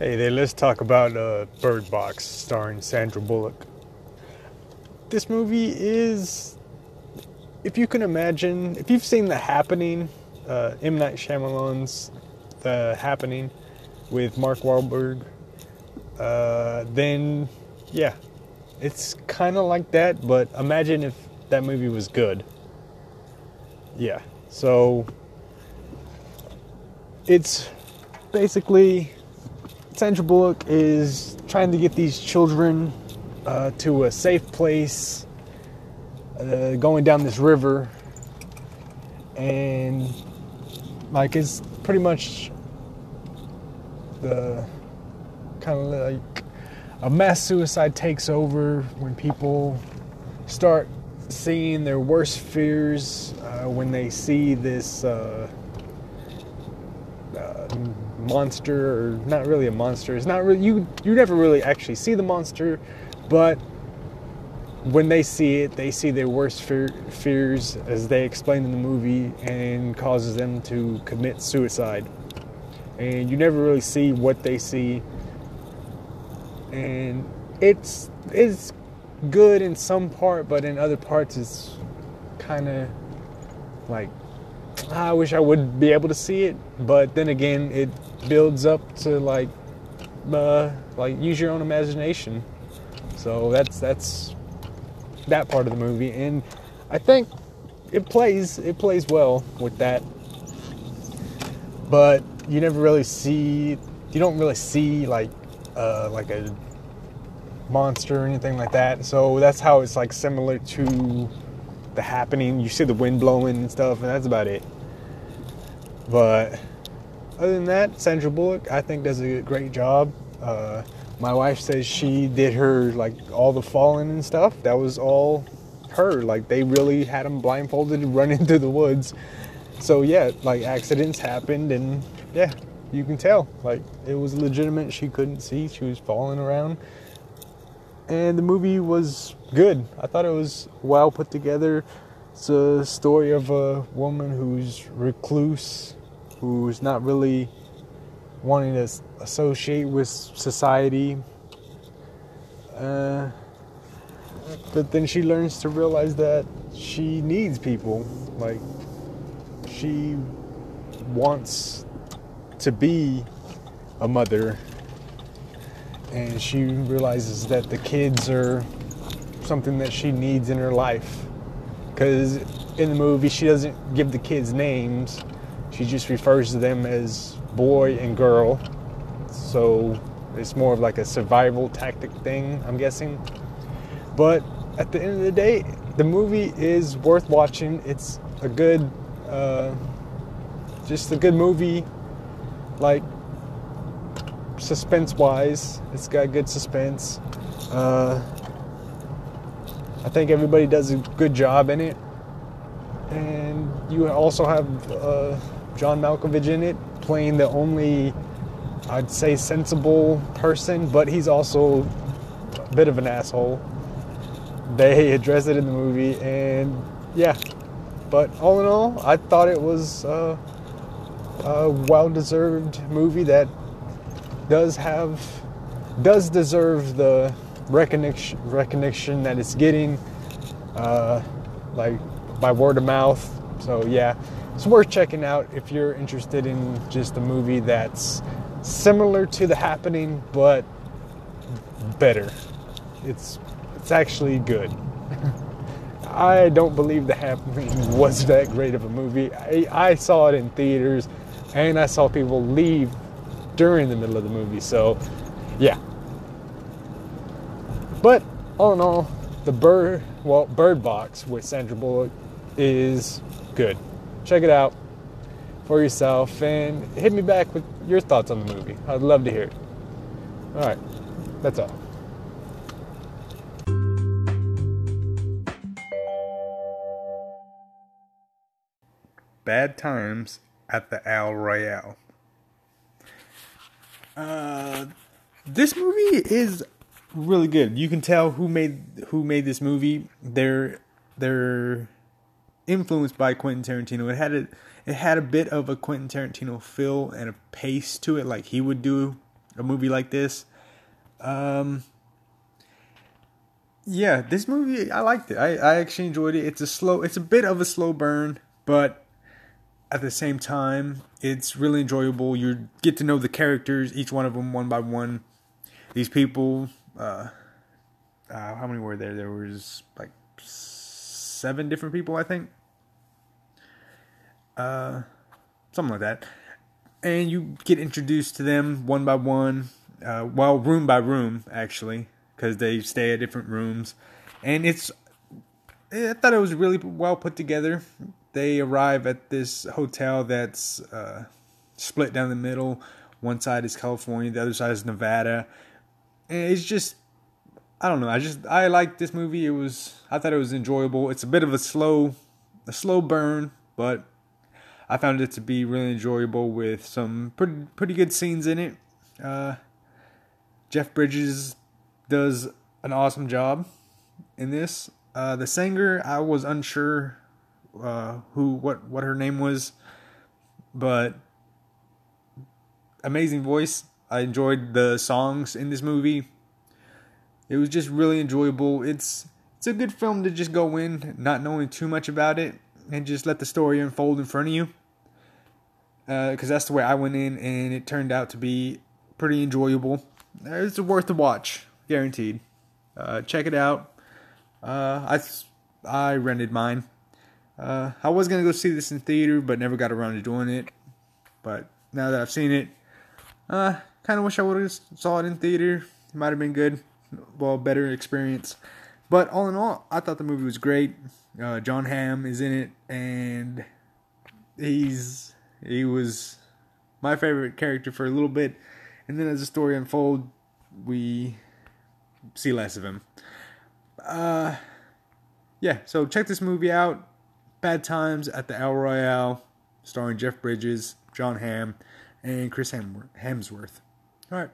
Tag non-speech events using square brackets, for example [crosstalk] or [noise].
Hey there, let's talk about uh, Bird Box starring Sandra Bullock. This movie is, if you can imagine, if you've seen The Happening, uh, M. Night Shyamalan's The Happening with Mark Wahlberg, uh, then yeah, it's kind of like that, but imagine if that movie was good. Yeah, so it's basically Sandra Bullock is trying to get these children uh, to a safe place, uh, going down this river, and like it's pretty much the kind of like a mass suicide takes over when people start seeing their worst fears uh, when they see this. Uh, monster or not really a monster. It's not really you you never really actually see the monster but when they see it they see their worst fear, fears as they explain in the movie and causes them to commit suicide. And you never really see what they see. And it's it's good in some part but in other parts it's kind of like I wish I would be able to see it, but then again, it builds up to like, uh, like use your own imagination. So that's that's that part of the movie, and I think it plays it plays well with that. But you never really see you don't really see like uh, like a monster or anything like that. So that's how it's like similar to the happening. You see the wind blowing and stuff, and that's about it. But other than that, Sandra Bullock, I think, does a great job. Uh, my wife says she did her like all the falling and stuff. That was all her. Like they really had him blindfolded [laughs] running through the woods. So yeah, like accidents happened, and yeah, you can tell. Like it was legitimate. She couldn't see. She was falling around and the movie was good. I thought it was well put together. It's a story of a woman who's recluse, who's not really wanting to associate with society. Uh, but then she learns to realize that she needs people. Like, she wants to be a mother and she realizes that the kids are something that she needs in her life. Because in the movie, she doesn't give the kids names, she just refers to them as boy and girl. So it's more of like a survival tactic thing, I'm guessing. But at the end of the day, the movie is worth watching. It's a good, uh, just a good movie. Like suspense wise, it's got good suspense. Uh, I think everybody does a good job in it. And you also have uh, John Malkovich in it, playing the only, I'd say, sensible person, but he's also a bit of an asshole. They [laughs] address it in the movie, and yeah. But all in all, I thought it was uh, a well deserved movie that does have does deserve the recognition recognition that it's getting uh, like by word of mouth so yeah it's worth checking out if you're interested in just a movie that's similar to the happening but better it's it's actually good [laughs] i don't believe the happening was that great of a movie I, I saw it in theaters and i saw people leave during the middle of the movie. So, yeah. But all in all, the bird well Bird Box with Sandra Bullock is good. Check it out for yourself and hit me back with your thoughts on the movie. I'd love to hear it. All right, that's all. Bad Times at the El Royale. Uh, this movie is really good. You can tell who made who made this movie. They're they're influenced by Quentin Tarantino. It had a it had a bit of a Quentin Tarantino feel and a pace to it, like he would do a movie like this. Um, yeah, this movie I liked it. I, I actually enjoyed it. It's a slow, it's a bit of a slow burn, but at the same time, it's really enjoyable. You get to know the characters, each one of them one by one. These people, uh, uh, how many were there? There was like seven different people, I think. Uh, something like that. And you get introduced to them one by one, uh, well, room by room, actually, because they stay at different rooms. And it's, I thought it was really well put together. They arrive at this hotel that's uh, split down the middle. One side is California, the other side is Nevada. And it's just I don't know. I just I liked this movie. It was I thought it was enjoyable. It's a bit of a slow a slow burn, but I found it to be really enjoyable with some pretty pretty good scenes in it. Uh, Jeff Bridges does an awesome job in this. Uh, the singer, I was unsure uh, who what what her name was, but amazing voice. I enjoyed the songs in this movie. It was just really enjoyable. It's it's a good film to just go in not knowing too much about it and just let the story unfold in front of you. Because uh, that's the way I went in, and it turned out to be pretty enjoyable. It's worth the watch, guaranteed. Uh, check it out. Uh, I I rented mine. Uh, I was gonna go see this in theater, but never got around to doing it. But now that I've seen it, uh, kind of wish I would have saw it in theater. It might have been good well, better experience. But all in all, I thought the movie was great. Uh, Jon Hamm is in it, and he's he was my favorite character for a little bit, and then as the story unfolds, we see less of him. Uh, yeah. So check this movie out. Bad Times at the El Royale, starring Jeff Bridges, Jon Hamm, and Chris Hemsworth. All right.